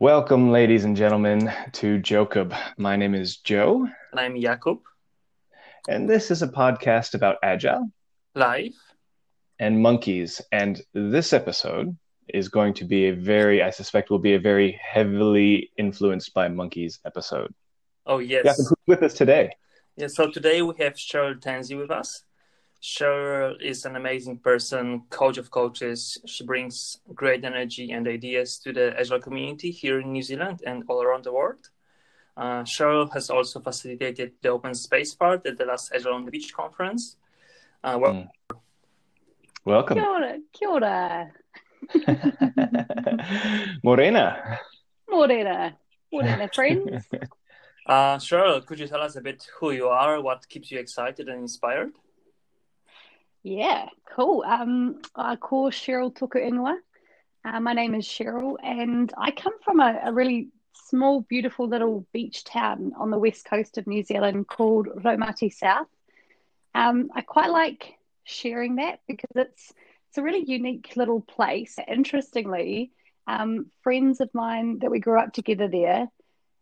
Welcome, ladies and gentlemen, to Jocob. My name is Joe, And I'm Jakub, and this is a podcast about agile life, and monkeys. And this episode is going to be a very, I suspect, will be a very heavily influenced by monkeys episode. Oh, yes. Jakub, who's with us today? Yeah, so today we have Cheryl Tenzi with us. Cheryl is an amazing person, coach of coaches. She brings great energy and ideas to the Agile community here in New Zealand and all around the world. Uh, Cheryl has also facilitated the open space part at the last Agile on the Beach conference. Uh, well, Mm. Welcome, Kia ora, kia ora. Morena. Morena. Morena, friends. uh, Cheryl, could you tell us a bit who you are, what keeps you excited and inspired? Yeah, cool. Um, I call Cheryl Tōku Ingoa. Uh, my name is Cheryl, and I come from a, a really small, beautiful little beach town on the west coast of New Zealand called Raumati South. Um, I quite like sharing that because it's it's a really unique little place. Interestingly, um, friends of mine that we grew up together there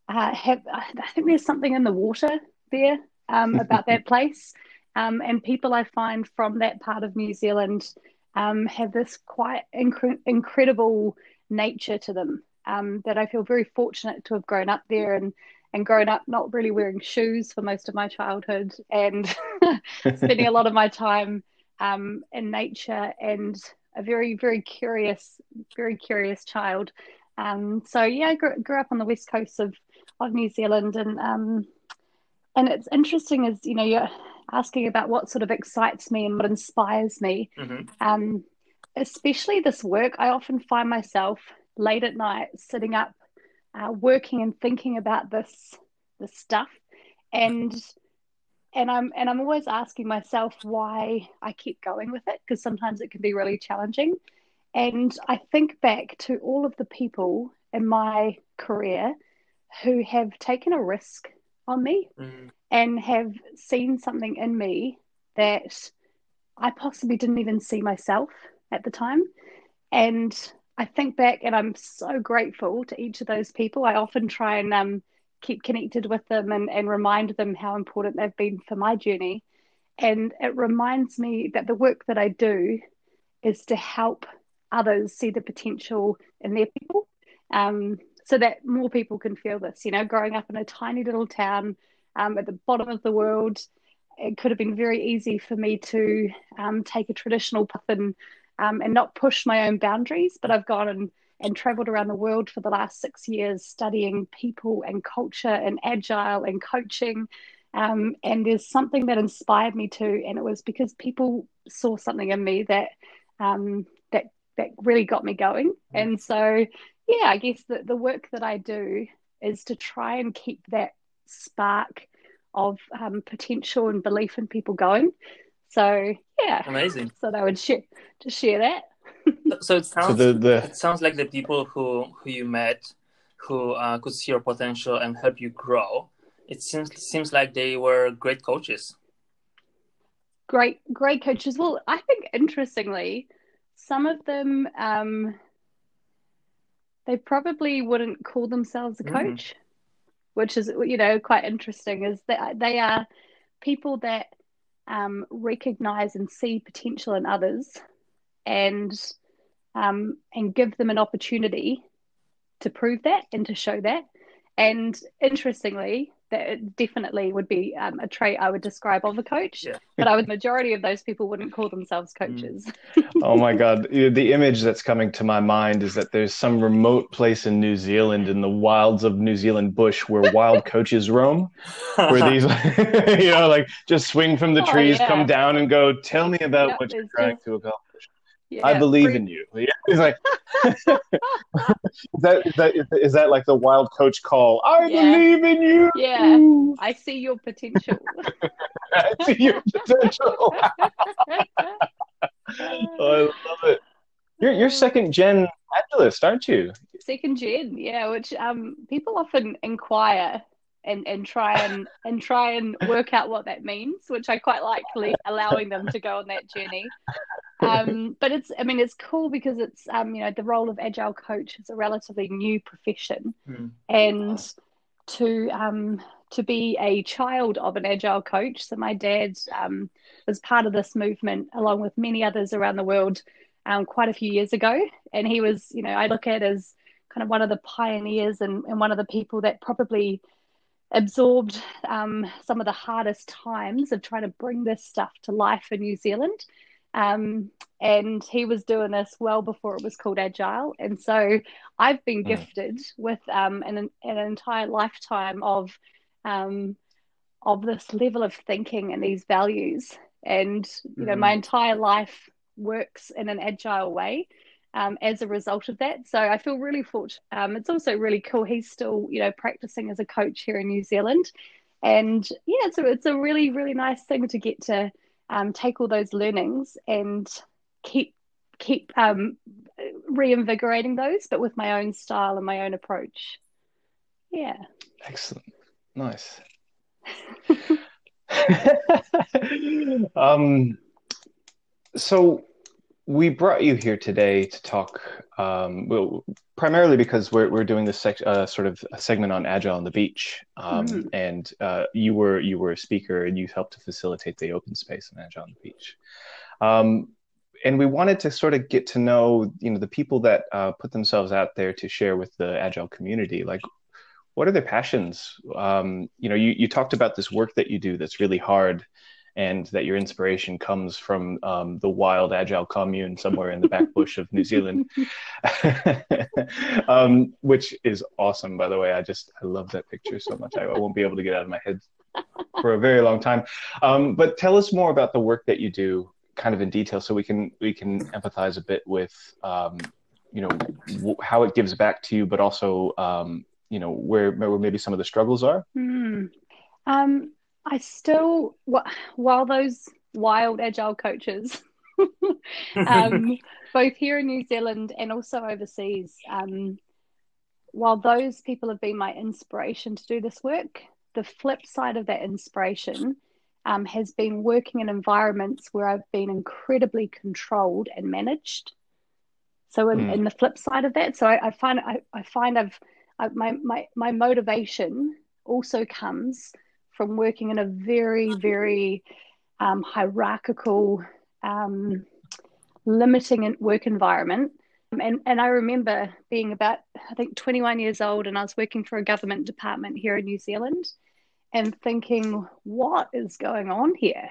uh, have I think there's something in the water there um, about that place. Um, and people I find from that part of New Zealand um, have this quite inc- incredible nature to them um, that I feel very fortunate to have grown up there and and grown up not really wearing shoes for most of my childhood and spending a lot of my time um, in nature and a very very curious very curious child. Um, so yeah, I grew, grew up on the west coast of of New Zealand and um, and it's interesting as you know you're asking about what sort of excites me and what inspires me. Hmm um, especially this work i often find myself late at night sitting up uh, working and thinking about this this stuff. And and i'm and i'm always asking myself why i keep going with it because sometimes it can be really challenging. And i think back to all of the people in my career who have taken a risk on me. Hmm and have seen something in me that I possibly didn't even see myself at the time. And I think back and I'm so grateful to each of those people. I often try and um, keep connected with them and, and remind them how important they've been for my journey. And it reminds me that the work that I do is to help others see the potential in their people um, so that more people can feel this. You know, growing up in a tiny little town um, at the bottom of the world, it could have been very easy for me to um, take a traditional path and, um, and not push my own boundaries. But I've gone and, and traveled around the world for the last six years studying people and culture and agile and coaching. Um, and there's something that inspired me to, and it was because people saw something in me that um, that that really got me going. And so, yeah, I guess the, the work that I do is to try and keep that spark of um, potential and belief in people going. So yeah, Amazing. so I would share to share that. So it sounds So the the It sounds like the people who who you met, who uh, could see your potential and help you grow. It seems seems like they were great coaches. Great, great coaches. Well, I think interestingly, some of them um, they probably wouldn't call themselves a Mhm. coach, which is you know quite interesting. Is that they are people that um, recognize and see potential in others, and um, and give them an opportunity to prove that and to show that. And interestingly, that it definitely would be um, a trait I would describe of a coach. Yeah. But I would majority of those people wouldn't call themselves coaches. oh my god, the image that's coming to my mind is that there's some remote place in New Zealand in the wilds of New Zealand bush where wild coaches roam. where these you know like just swing from the Oh, trees yeah. come down and go tell me about Yep, what you're trying just- to accomplish Yeah, i believe in you. Yeah, it's like is that is that is that like the wild coach call? I Yeah. believe in you. Yeah, I see your potential. I see your potential. Oh, i love it. You're, you're second gen agilist aren't you? Second gen, yeah, which um people often inquire and, and try and and try and work out what that means, which I quite like allowing them to go on that journey. um, but it's, I mean, it's cool because it's, um, you know, the role of agile coach is a relatively new profession, Mm. and to um, to be a child of an agile coach. So my dad um, was part of this movement along with many others around the world um, quite a few years ago, and he was, you know, I look at as kind of one of the pioneers and, and one of the people that probably absorbed um, some of the hardest times of trying to bring this stuff to life in New Zealand. Um, and he was doing this well before it was called Agile. And so I've been Mm. gifted with um, an, an entire lifetime of um, of this level of thinking and these values. And you know, my entire life works in an agile way um, as a result of that. So I feel really fortunate. Um, it's also really cool. He's still, you know, practicing as a coach here in New Zealand, and yeah, it's a, it's a really really nice thing to get to um, take all those learnings and keep keep um, reinvigorating those, but with my own style and my own approach. Yeah. Excellent. Nice. um, so we brought you here today to talk, um, well, primarily because we're we're doing this sec- uh, sort of a segment on agile on the beach, um, Mhm. and uh, you were you were a speaker and you helped to facilitate the open space on agile on the beach. Um, and we wanted to sort of get to know, you know, the people that uh, put themselves out there to share with the agile community. Like, what are their passions? Um, you know, you, you talked about this work that you do that's really hard and that your inspiration comes from um, the wild agile commune somewhere in the back bush of New Zealand, um, which is awesome, by the way. I just, I love that picture so much. I, I won't be able to get out of my head for a very long time. Um, but tell us more about the work that you do kind of in detail so we can, we can empathize a bit with, um, you know, w- how it gives back to you, but also, um, you know where, where maybe some of the struggles are Hmm. Um, I still, while those wild agile coaches, um, both here in New Zealand and also overseas, um, while those people have been my inspiration to do this work, the flip side of that inspiration um, has been working in environments where I've been incredibly controlled and managed. So, in, Mm. in the flip side of that, so I, I find I, I find I've I, my my my motivation also comes from working in a very very um, hierarchical, um, limiting work environment. And and I remember being about I think 21 years old, and I was working for a government department here in New Zealand, and thinking, what is going on here?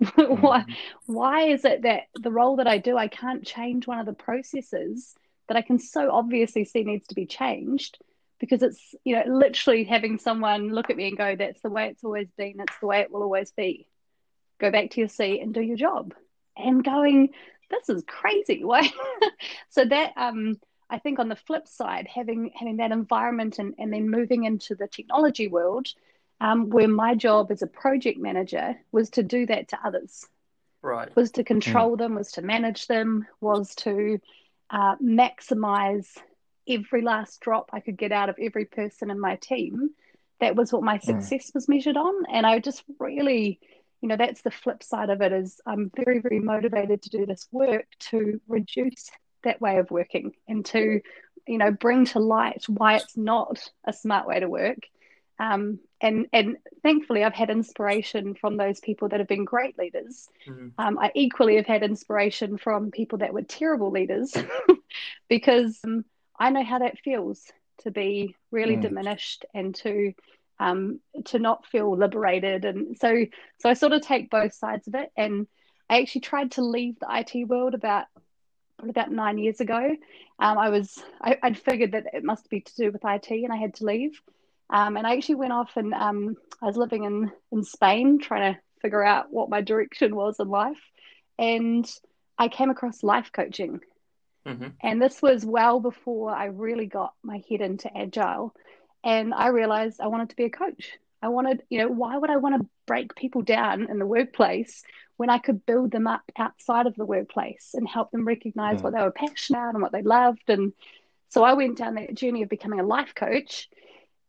why why is it that the role that I do, I can't change one of the processes that I can so obviously see needs to be changed because it's you know literally having someone look at me and go, "That's the way it's always been. That's the way it will always be." Go back to your seat and do your job. And going, this is crazy. Why? so that um, I think on the flip side, having having that environment and, and then moving into the technology world, um, where my job as a project manager was to do that to others right. was to control them, was to manage them, was to uh, maximize every last drop I could get out of every person in my team. That was what my success was measured on. And I just really, you know, that's the flip side of it is I'm very, very motivated to do this work to reduce that way of working and to, you know, bring to light why it's not a smart way to work. Um, and and thankfully, I've had inspiration from those people that have been great leaders. Mhm. Um, I equally have had inspiration from people that were terrible leaders, because um, I know how that feels to be really Mm. diminished and to um, to not feel liberated. And so so I sort of take both sides of it. And I actually tried to leave the IT world about probably about nine years ago. Um, I was I, I'd figured that it must be to do with IT, and I had to leave. Um, and I actually went off and um, I was living in, in Spain trying to figure out what my direction was in life. And I came across life coaching. Hmm And this was well before I really got my head into agile. And I realized I wanted to be a coach. I wanted, you know, why would I want to break people down in the workplace when I could build them up outside of the workplace and help them recognize Mm. what they were passionate about and what they loved? And so I went down that journey of becoming a life coach.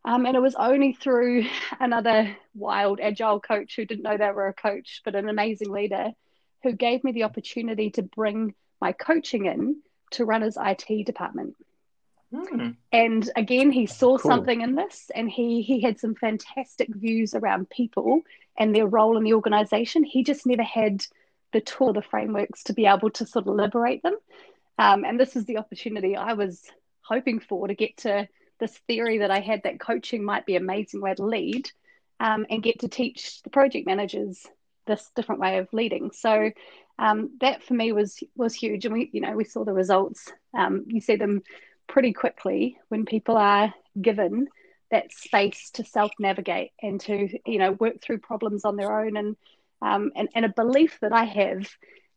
Um, and it was only through another wild agile coach who didn't know they were a coach, but an amazing leader who gave me the opportunity to bring my coaching in to run his IT department. Hmm. And again, he saw Cool. something in this and he he had some fantastic views around people and their role in the organization. He just never had the tool, the frameworks to be able to sort of liberate them. Um, and this is the opportunity I was hoping for to get to this theory that I had that coaching might be an amazing way to lead um, and get to teach the project managers this different way of leading. So um, that for me was was huge, and we you know we saw the results. Um, you see them pretty quickly when people are given that space to self navigate and to you know work through problems on their own and um, and, and a belief that I have.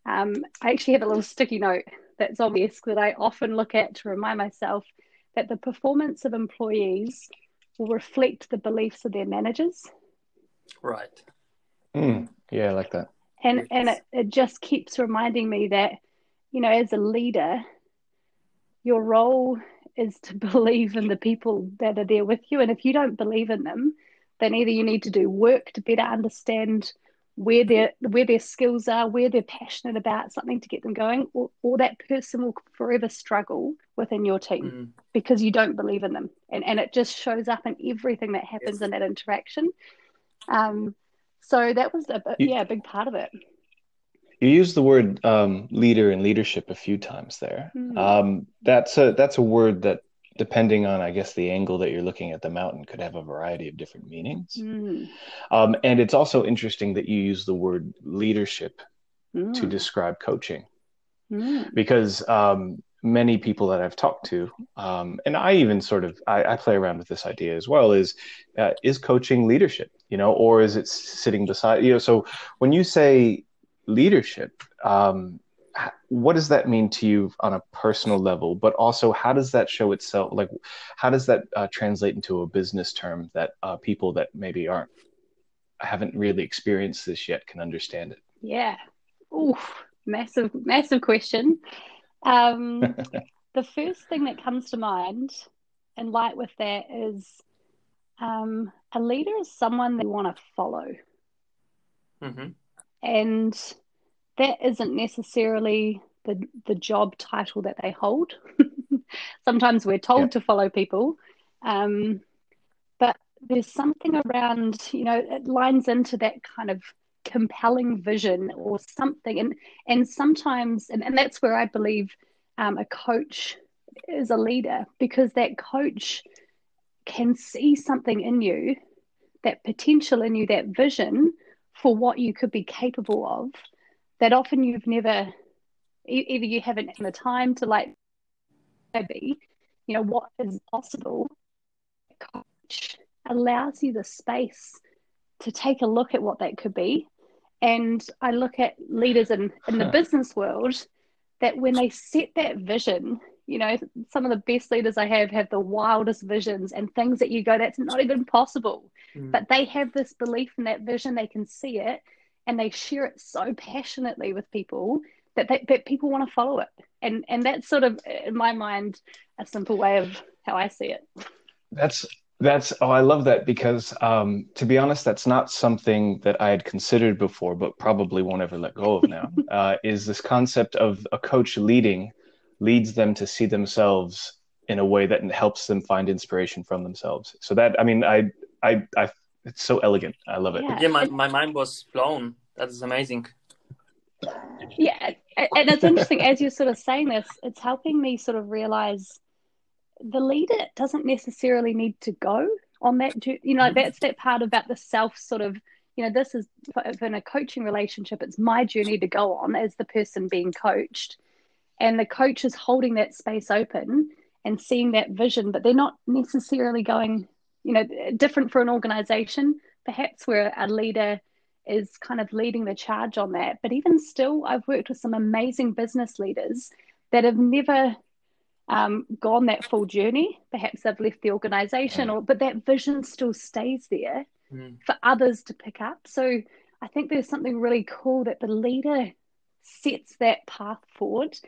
Um, I actually have a little sticky note that's on desk that I often look at to remind myself that the performance of employees will reflect the beliefs of their managers. Right. Mm, yeah, I like that. And Yes. and it, it just keeps reminding me that you know as a leader your role is to believe in the people that are there with you and if you don't believe in them then either you need to do work to better understand where their where their skills are where they're passionate about something to get them going or, or that person will forever struggle within your team Mm. because you don't believe in them and and it just shows up in everything that happens Yes. in that interaction um so that was a You- yeah a big part of it You used the word um, leader and leadership a few times there. Hmm. Um, that's a that's a word that, depending on I guess the angle that you're looking at the mountain, could have a variety of different meanings. Mm. Um, and it's also interesting that you use the word leadership Mm. to describe coaching. Mm. because um, many people that I've talked to, um, and I even sort of I, I play around with this idea as well is uh, is coaching leadership, you know, or is it sitting beside you know? So when you say leadership, um, what does that mean to you on a personal level? But also, how does that show itself? Like, how does that uh, translate into a business term that uh, people that maybe aren't haven't really experienced this yet can understand it? Yeah. Oof. Massive, massive question. Um, the first thing that comes to mind, and light with that, is um, a leader is someone they want to follow. hmm and that isn't necessarily the the job title that they hold. Sometimes we're told Yeah. to follow people, um, but there's something around you know it lines into that kind of compelling vision or something, and and sometimes and, and that's where I believe um, a coach is a leader because that coach can see something in you, that potential in you, that vision for what you could be capable of that often you've never either you haven't had the time to like maybe you know what is possible. Coach allows you the space to take a look at what that could be. And i look at leaders in in the business world that when they set that vision you know some of the best leaders i have have the wildest visions and things that you go that's not even possible Mm. but they have this belief in that vision they can see it and they share it so passionately with people that they, that people want to follow it and and that's sort of in my mind a simple way of how i see it That's that's oh I love that because um, to be honest, that's not something that I had considered before, but probably won't ever let go of now. uh, is this concept of a coach leading leads them to see themselves in a way that helps them find inspiration from themselves. So that I mean I I I it's so elegant. I love it. Yeah. Yeah, my, my mind was blown. That is amazing. yeah and and it's interesting as you're sort of saying this it's helping me sort of realize the leader doesn't necessarily need to go on that you know Mhm. that's that part about the self sort of you know this is if in a coaching relationship it's my journey to go on as the person being coached and the coach is holding that space open and seeing that vision but they're not necessarily going you know different for an organization perhaps where a leader is kind of leading the charge on that but even still i've worked with some amazing business leaders that have never um, gone that full journey perhaps they've left the organization or but that vision still stays there Mm. for others to pick up. So I think there's something really cool that the leader sets that path forward,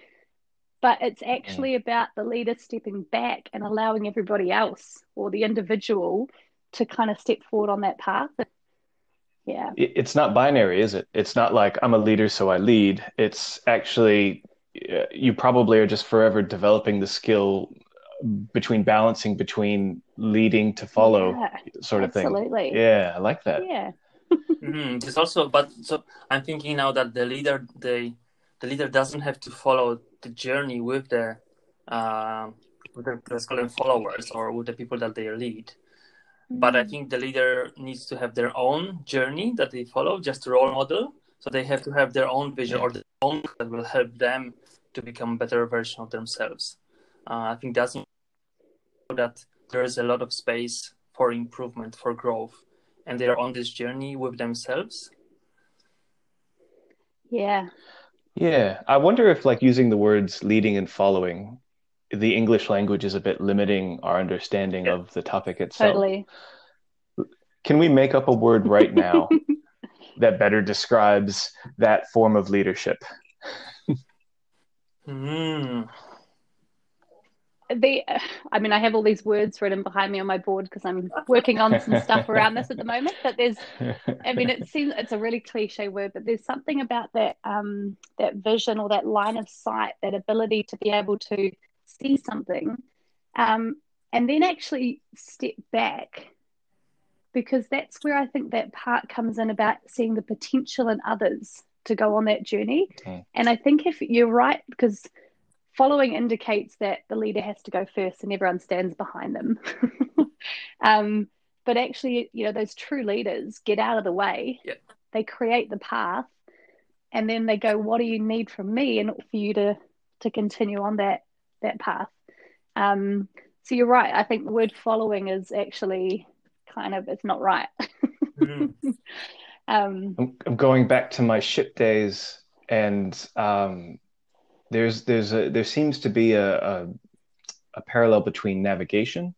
but it's actually about the leader stepping back and allowing everybody else or the individual to kind of step forward on that path. Yeah. It's not binary, is it? It's not like I'm a leader, so I lead. It's actually uh, you probably are just forever developing the skill between balancing between leading to follow Yeah, sort of absolutely. thing. Yeah, I like that. Yeah. hmm There's also, but so I'm thinking now that the leader, they the leader doesn't have to follow the journey with the, um, with the let's call them followers or with the people that they lead. But I Mm. think the leader needs to have their own journey that they follow, just a role model. So they have to have their own vision Yeah. or their own that will help them to become a better version of themselves. Uh, I think that's that there is a lot of space for improvement, for growth, and they are on this journey with themselves. Yeah. Yeah, I wonder if like using the words leading and following, the English language is a bit limiting our understanding Yeah. of the topic itself. Totally. Can we make up a word right now that better describes that form of leadership? Hmm. The i mean i have all these words written behind me on my board because i'm working on some stuff around this at the moment but there's i mean it seems it's a really cliche word but there's something about that um that vision or that line of sight that ability to be able to see something um and then actually step back because that's where i think that part comes in about seeing the potential in others to go on that journey Mm. and i think if you're right because following indicates that the leader has to go first and everyone stands behind them. um, but actually, you know, those true leaders get out of the way, Yeah. they create the path, and then they go, What do you need from me in order for you to to continue on that that path? Um, so you're right. I think the word following is actually kind of it's not right. Hmm. um, I'm, I'm going back to my ship days, and um, there's there's a there seems to be a, a a parallel between navigation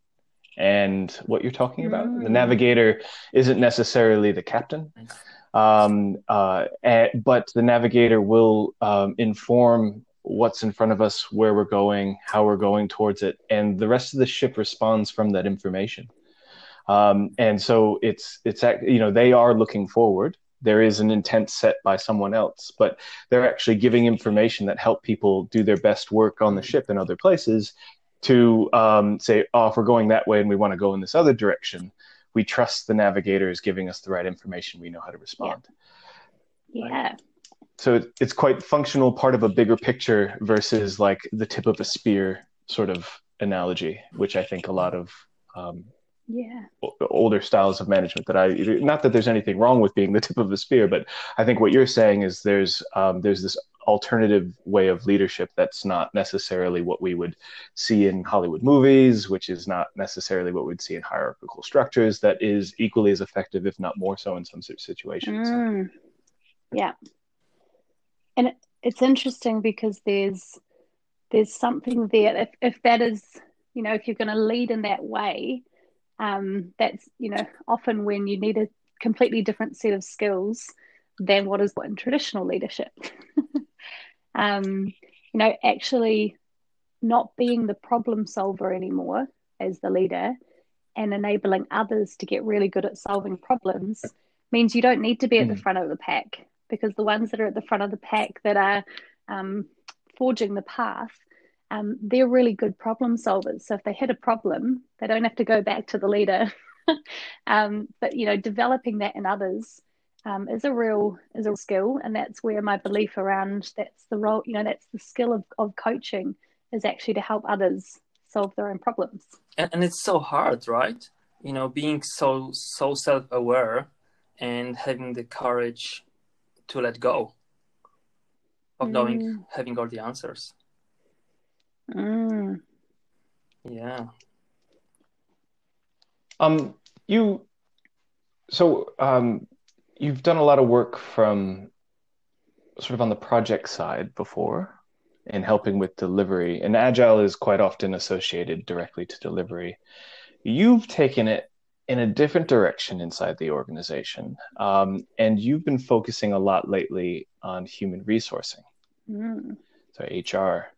and what you're talking about. The Mm. navigator isn't necessarily the captain, um, uh, eh, but the navigator will um, inform what's in front of us, where we're going, how we're going towards it, and the rest of the ship responds from that information. Um, and so it's it's you know they are looking forward. There is an intent set by someone else, but they're actually giving information that help people do their best work on the ship in other places to um, say, oh, if we're going that way and we want to go in this other direction, we trust the navigator is giving us the right information. We know how to respond. yeah, So it- it's quite functional, part of a bigger picture versus like the tip of a spear sort of analogy, which I think a lot of um, yeah, older styles of management that I not that there's anything wrong with being the tip of a spear, but I think what you're saying is there's um, there's this alternative way of leadership that's not necessarily what we would see in Hollywood movies, which is not necessarily what we'd see in hierarchical structures. That is equally as effective, if not more so, in some situations. Mm. Yeah. And it's interesting because there's there's something there. If if that is, you know, if you're going to lead in that way, um, that's you know often when you need a completely different set of skills than what is in traditional leadership. um, you know, actually not being the problem solver anymore as the leader and enabling others to get really good at solving problems means you don't need to be at the Mm. front of the pack because the ones that are at the front of the pack that are um, forging the path, um, they're really good problem solvers. So if they hit a problem, they don't have to go back to the leader. um, but you know, developing that in others um, is a real is a skill, and that's where my belief around that's the role. You know, that's the skill of of coaching is actually to help others solve their own problems. and, and it's so hard right you know being so so self-aware and having the courage to let go of knowing Mm. having all the answers Mm. yeah Um, you so um, you've done a lot of work from sort of on the project side before in helping with delivery, and agile is quite often associated directly to delivery. You've taken it in a different direction inside the organization, um, and you've been focusing a lot lately on human resourcing, Mm. so HR.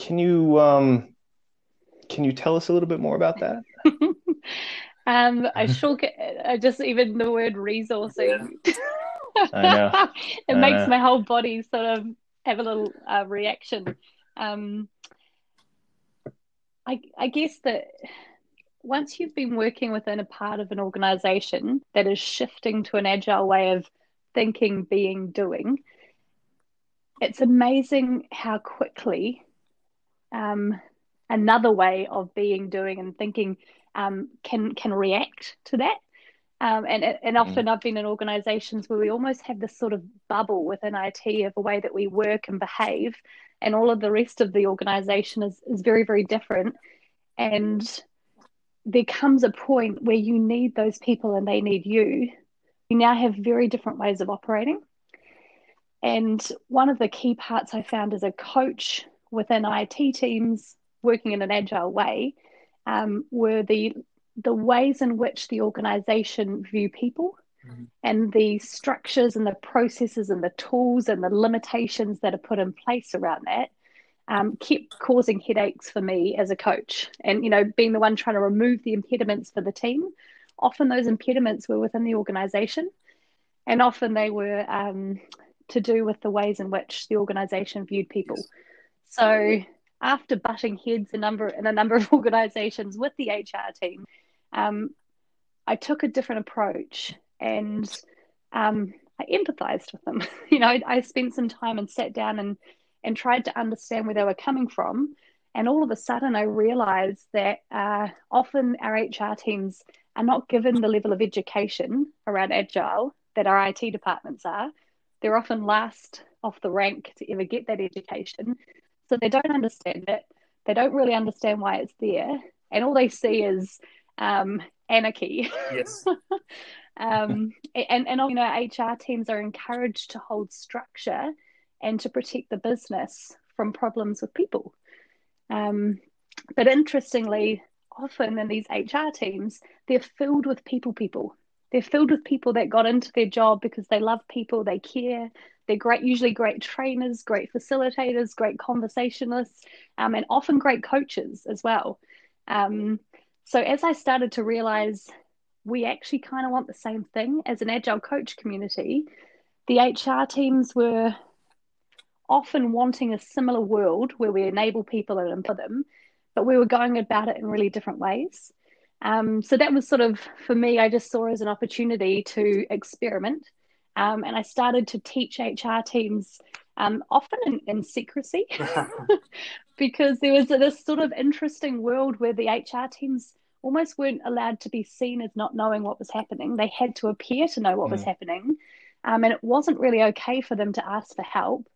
Can you um, can you tell us a little bit more about that? Um, I sure I just even the word resourcing. Yeah. It I makes know. my whole body sort of have a little uh, reaction. Um, I I guess that once you've been working within a part of an organization that is shifting to an agile way of thinking, being, doing, it's amazing how quickly um, another way of being, doing, and thinking um, can can react to that. Um, and and often I've been in organisations where we almost have this sort of bubble within IT of a way that we work and behave, and all of the rest of the organisation is is very very different. And there comes a point where you need those people and they need you. You now have very different ways of operating. And one of the key parts I found as a coach within IT teams working in an agile way um, were the the ways in which the organization view people mm-hmm. and the structures and the processes and the tools and the limitations that are put in place around that um, kept causing headaches for me as a coach. And you know being the one trying to remove the impediments for the team often those impediments were within the organization. And often they were um, to do with the ways in which the organization viewed people so after butting heads a number in a number of organizations with the hr team um, I took a different approach and um, I empathized with them. you know, I, I, spent some time and sat down and and tried to understand where they were coming from. And all of a sudden, I realized that uh, often our HR teams are not given the level of education around agile that our IT departments are. They're often last off the rank to ever get that education. So they don't understand it. They don't really understand why it's there. And all they see is um, anarchy. Yes. um, and and you know, HR teams are encouraged to hold structure and to protect the business from problems with people. Um, but interestingly, often in these HR teams, they're filled with people. People. They're filled with people that got into their job because they love people, they care. They're great, usually great trainers, great facilitators, great conversationalists, um, and often great coaches as well. Um, so as I started to realize we actually kind of want the same thing as an agile coach community, the HR teams were often wanting a similar world where we enable people and empower them, but we were going about it in really different ways. Um, so that was sort of for me, I just saw as an opportunity to experiment. Um, and I started to teach HR teams um, often in, in secrecy because there was this sort of interesting world where the HR teams almost weren't allowed to be seen as not knowing what was happening. They had to appear to know what mm. was happening. Um, and it wasn't really okay for them to ask for help,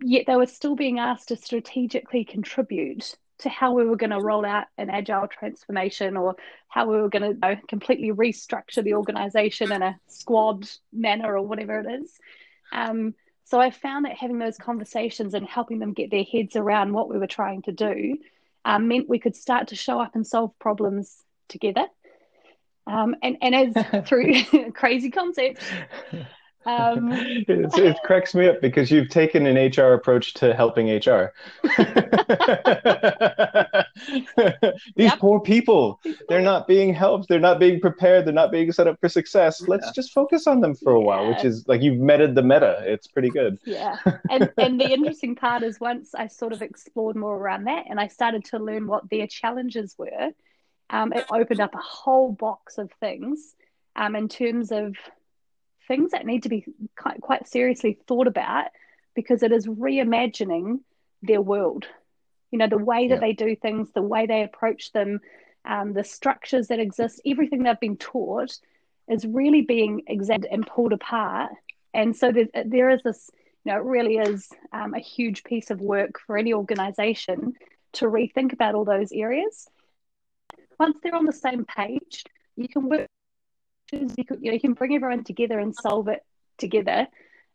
yet they were still being asked to strategically contribute to how we were going to roll out an agile transformation or how we were going to you know, completely restructure the organization in a squad manner or whatever it is. Um, so I found that having those conversations and helping them get their heads around what we were trying to do um, meant we could start to show up and solve problems together. Um, and, and as through crazy concept. Um, it cracks me up because you've taken an HR approach to helping HR. These yep. poor people, they're not being helped. They're not being prepared. They're not being set up for success. Let's yeah. just focus on them for a while, yeah. which is like you've meted the meta. It's pretty good. Yeah. And, and the interesting part is once I sort of explored more around that and I started to learn what their challenges were, um, it opened up a whole box of things um, in terms of things that need to be quite, quite seriously thought about because it is reimagining their world. You know, the way that yeah. they do things, the way they approach them, um, the structures that exist, everything they've been taught is really being examined and pulled apart. And so there, there is this, you know, it really is um, a huge piece of work for any organization to rethink about all those areas. Once they're on the same page, you can work you, could, you, know, you can bring everyone together and solve it together.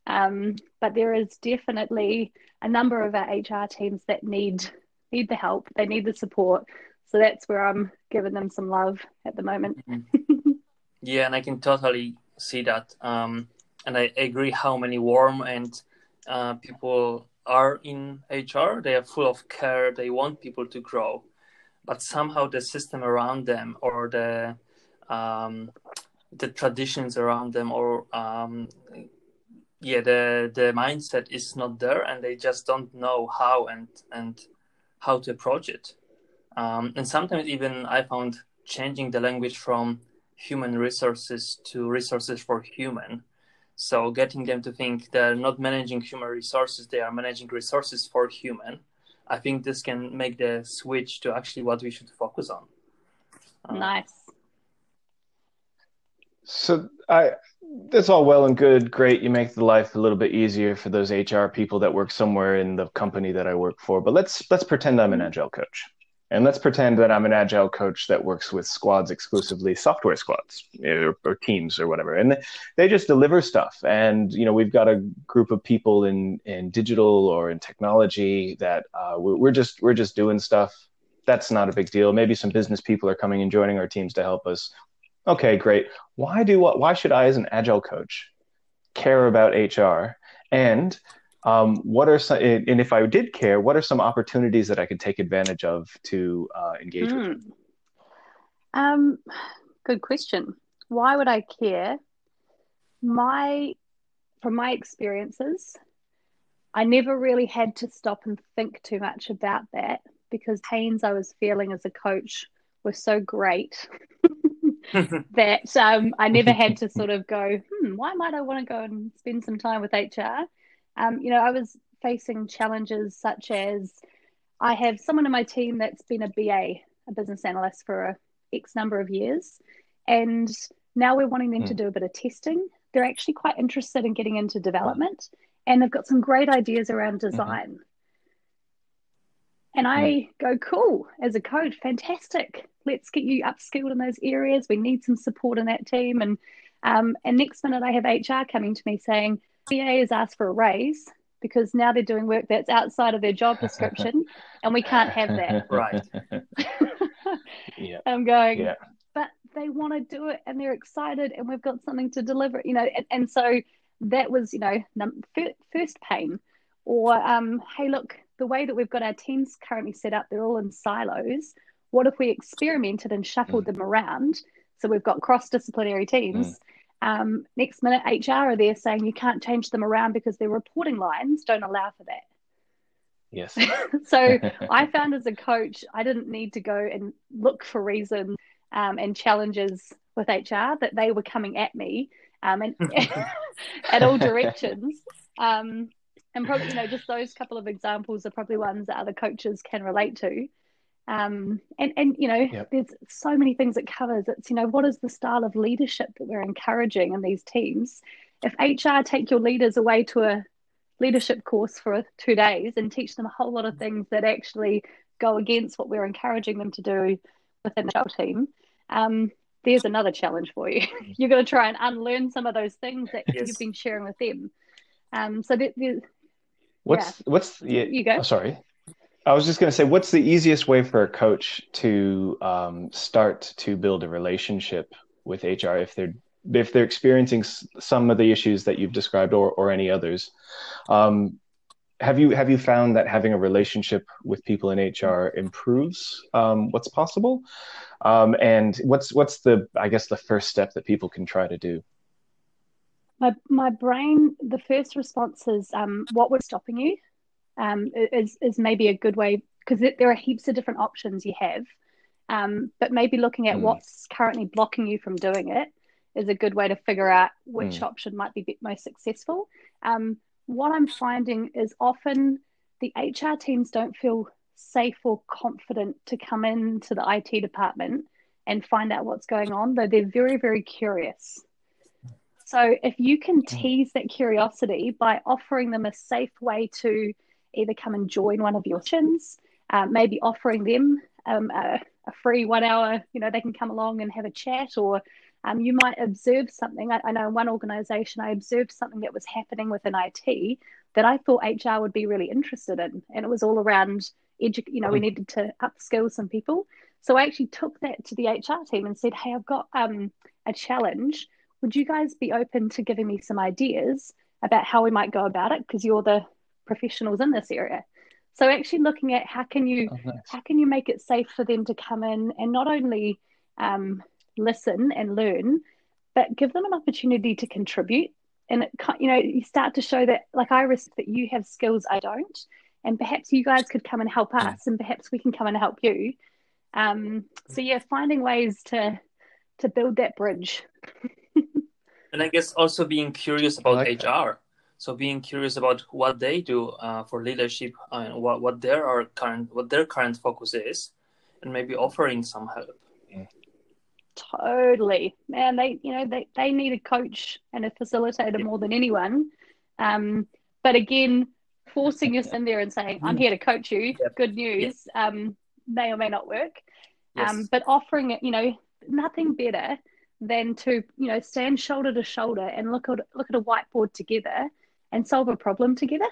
Um, but there is definitely a number of our HR teams that need need the help. They need the support. So that's where I'm giving them some love at the moment. Mm-hmm. yeah, and I can totally see that. Um, and I agree how many warm and uh, people are in HR. They are full of care. They want people to grow, but somehow the system around them or the um, the traditions around them or um, yeah the the mindset is not there and they just don't know how and and how to approach it. Um, and sometimes even i found changing the language from human resources to resources for human. So getting them to think they're not managing human resources they are managing resources for human. I think this can make the switch to actually what we should focus on. Uh, nice so I that's all well and good. Great, you make the life a little bit easier for those HR people that work somewhere in the company that I work for. But let's let's pretend I'm an mm-hmm. agile coach. And let's pretend that I'm an agile coach that works with squads exclusively, software squads or, or, teams or whatever. And they just deliver stuff. And you know, we've got a group of people in in digital or in technology that uh, we're just we're just doing stuff. That's not a big deal. Maybe some business people are coming and joining our teams to help us okay, great. Why do what? Why should I, as an agile coach, care about HR? And um, what are some? And if I did care, what are some opportunities that I could take advantage of to uh, engage mm. with? Hmm. Um, good question. Why would I care? My, from my experiences, I never really had to stop and think too much about that because pains I was feeling as a coach were so great that um, I never had to sort of go, hmm, why might I want to go and spend some time with HR? Um, you know, I was facing challenges such as I have someone in my team that's been a BA, a business analyst for a X number of years, and now we're wanting them mm. to hmm. do a bit of testing. They're actually quite interested in getting into development, and they've got some great ideas around mm-hmm. design. Mm-hmm. And I mm. go, cool, as a coach, fantastic. Let's get you upskilled in those areas. We need some support in that team. And um, and next minute, I have HR coming to me saying, BA has asked for a raise because now they're doing work that's outside of their job description, and we can't have that. Right. yeah. I'm going, yeah. but they want to do it, and they're excited, and we've got something to deliver. You know, and, and so that was, you know, num- first pain. Or, um, hey, look, the way that we've got our teams currently set up, they're all in silos. What if we experimented and shuffled mm. them around? So we've got cross disciplinary teams. Mm. Um, next minute, HR are there saying you can't change them around because their reporting lines don't allow for that. Yes. so I found as a coach, I didn't need to go and look for reasons um, and challenges with HR that they were coming at me um, and at all directions. Um, and probably you know just those couple of examples are probably ones that other coaches can relate to um, and and you know yep. there's so many things it covers it's you know what is the style of leadership that we're encouraging in these teams if hr take your leaders away to a leadership course for two days and teach them a whole lot of things that actually go against what we're encouraging them to do within the team um, there's another challenge for you you're going to try and unlearn some of those things that yes. you've been sharing with them um, so there, What's yeah. what's yeah, you go? Oh, sorry, I was just going to say, what's the easiest way for a coach to um, start to build a relationship with HR if they're if they're experiencing some of the issues that you've described or or any others? Um, have you have you found that having a relationship with people in HR improves um, what's possible? Um, and what's what's the I guess the first step that people can try to do? my my brain the first response is um, what was stopping you um, is is maybe a good way because there are heaps of different options you have um, but maybe looking at mm. what's currently blocking you from doing it is a good way to figure out which mm. option might be the most successful um, what i'm finding is often the hr teams don't feel safe or confident to come into the it department and find out what's going on though they're very very curious so if you can mm. tease that curiosity by offering them a safe way to either come and join one of your sessions, uh, maybe offering them um, a, a, free one hour, you know, they can come along and have a chat, or um, you might observe something. I, I know in one organization, I observed something that was happening within IT that I thought HR would be really interested in. And it was all around, edu- you know, we needed to upskill some people. So I actually took that to the HR team and said, hey, I've got um, a challenge would you guys be open to giving me some ideas about how we might go about it because you're the professionals in this area so actually looking at how can you oh, nice. how can you make it safe for them to come in and not only um, listen and learn, but give them an opportunity to contribute. And it, you know, you start to show that, like, I risk that you have skills I don't, and perhaps you guys could come and help us, and perhaps we can come and help you. Um, so yeah, finding ways to to build that bridge. and I guess also being curious about like HR. That. So being curious about what they do uh, for leadership and what what their current what their current focus is, and maybe offering some help. Totally, man. They you know they they need a coach and a facilitator more than anyone. Um, but again, forcing us in there and saying, "I'm here to coach you," yep. good news, yep. um, may or may not work. Yes. Um, but offering it, you know, nothing better than to you know stand shoulder to shoulder and look at look at a whiteboard together and solve a problem together.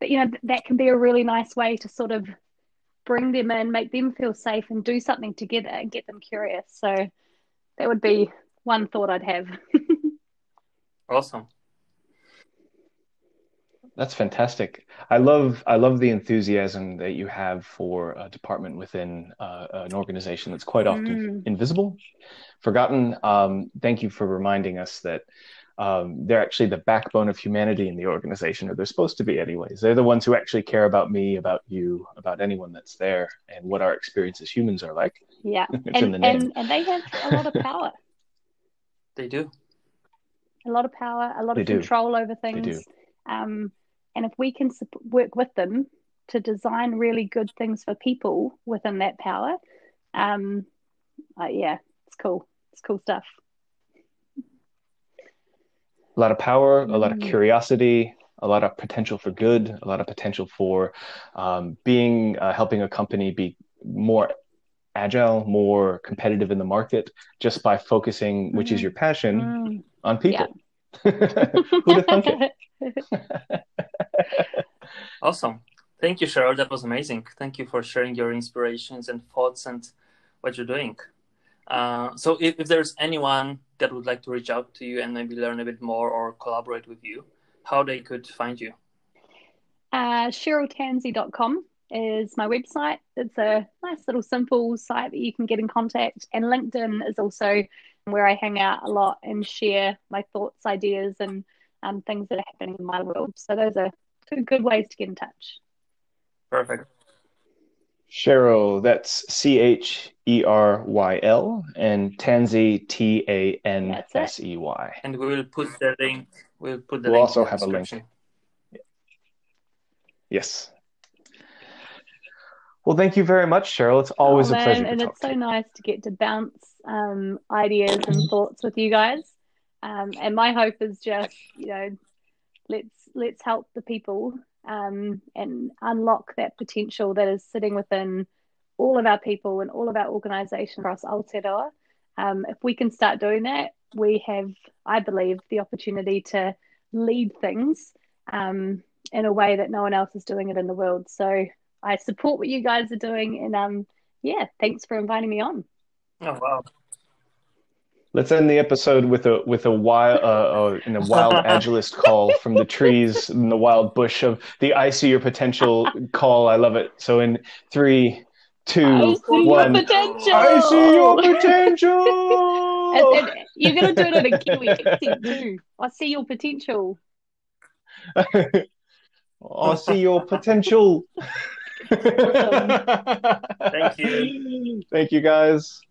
But you know that can be a really nice way to sort of bring them in, make them feel safe, and do something together and get them curious. So that would be one thought I'd have. awesome. That's fantastic. I love I love the enthusiasm that you have for a department within uh, an organization that's quite often mm. invisible, forgotten. Um, thank you for reminding us that um, they're actually the backbone of humanity in the organization, or they're supposed to be, anyways. They're the ones who actually care about me, about you, about anyone that's there, and what our experience as humans are like. Yeah, and, the and and they have a lot of power. they do. A lot of power, a lot they of do. control over things. Um, and if we can work with them to design really good things for people within that power, um, uh, yeah, it's cool. It's cool stuff. A lot of power, a lot of mm. curiosity, a lot of potential for good, a lot of potential for um, being uh, helping a company be more agile, more competitive in the market, just by focusing, which is mm. your passion, mm. on people. Yeah. Who'd have thunk it? awesome. Thank you, Cheryl. That was amazing. Thank you for sharing your inspirations and thoughts and what you're doing. Uh, so, if, if, there's anyone that would like to reach out to you and maybe learn a bit more or collaborate with you, how they could find you? Uh, CherylTansey.com is my website. It's a nice little simple site that you can get in contact. And LinkedIn is also where I hang out a lot and share my thoughts, ideas, and um, things that are happening in my world. So those are two good ways to get in touch. Perfect. Cheryl, that's C H E R Y L, and Tansey T A N S E Y. And we will put the link. We'll put the we'll link also have a link. Yes. Well, thank you very much, Cheryl. It's always oh, man, a pleasure. and it's so nice to get to bounce um, ideas and thoughts with you guys. Um, and my hope is just, you know, let's let's help the people um, and unlock that potential that is sitting within all of our people and all of our organisation across Aotearoa. Um, if we can start doing that, we have, I believe, the opportunity to lead things um, in a way that no one else is doing it in the world. So I support what you guys are doing, and um, yeah, thanks for inviting me on. Oh wow! Let's end the episode with a with a wild uh, uh, in a wild agilist call from the trees in the wild bush of the "I see your potential" call. I love it. So in three, two, I see one. Your potential. I see your potential. and, and you're gonna do it in a Kiwi accent too. I see your potential. I see your potential. Thank you. Thank you, guys.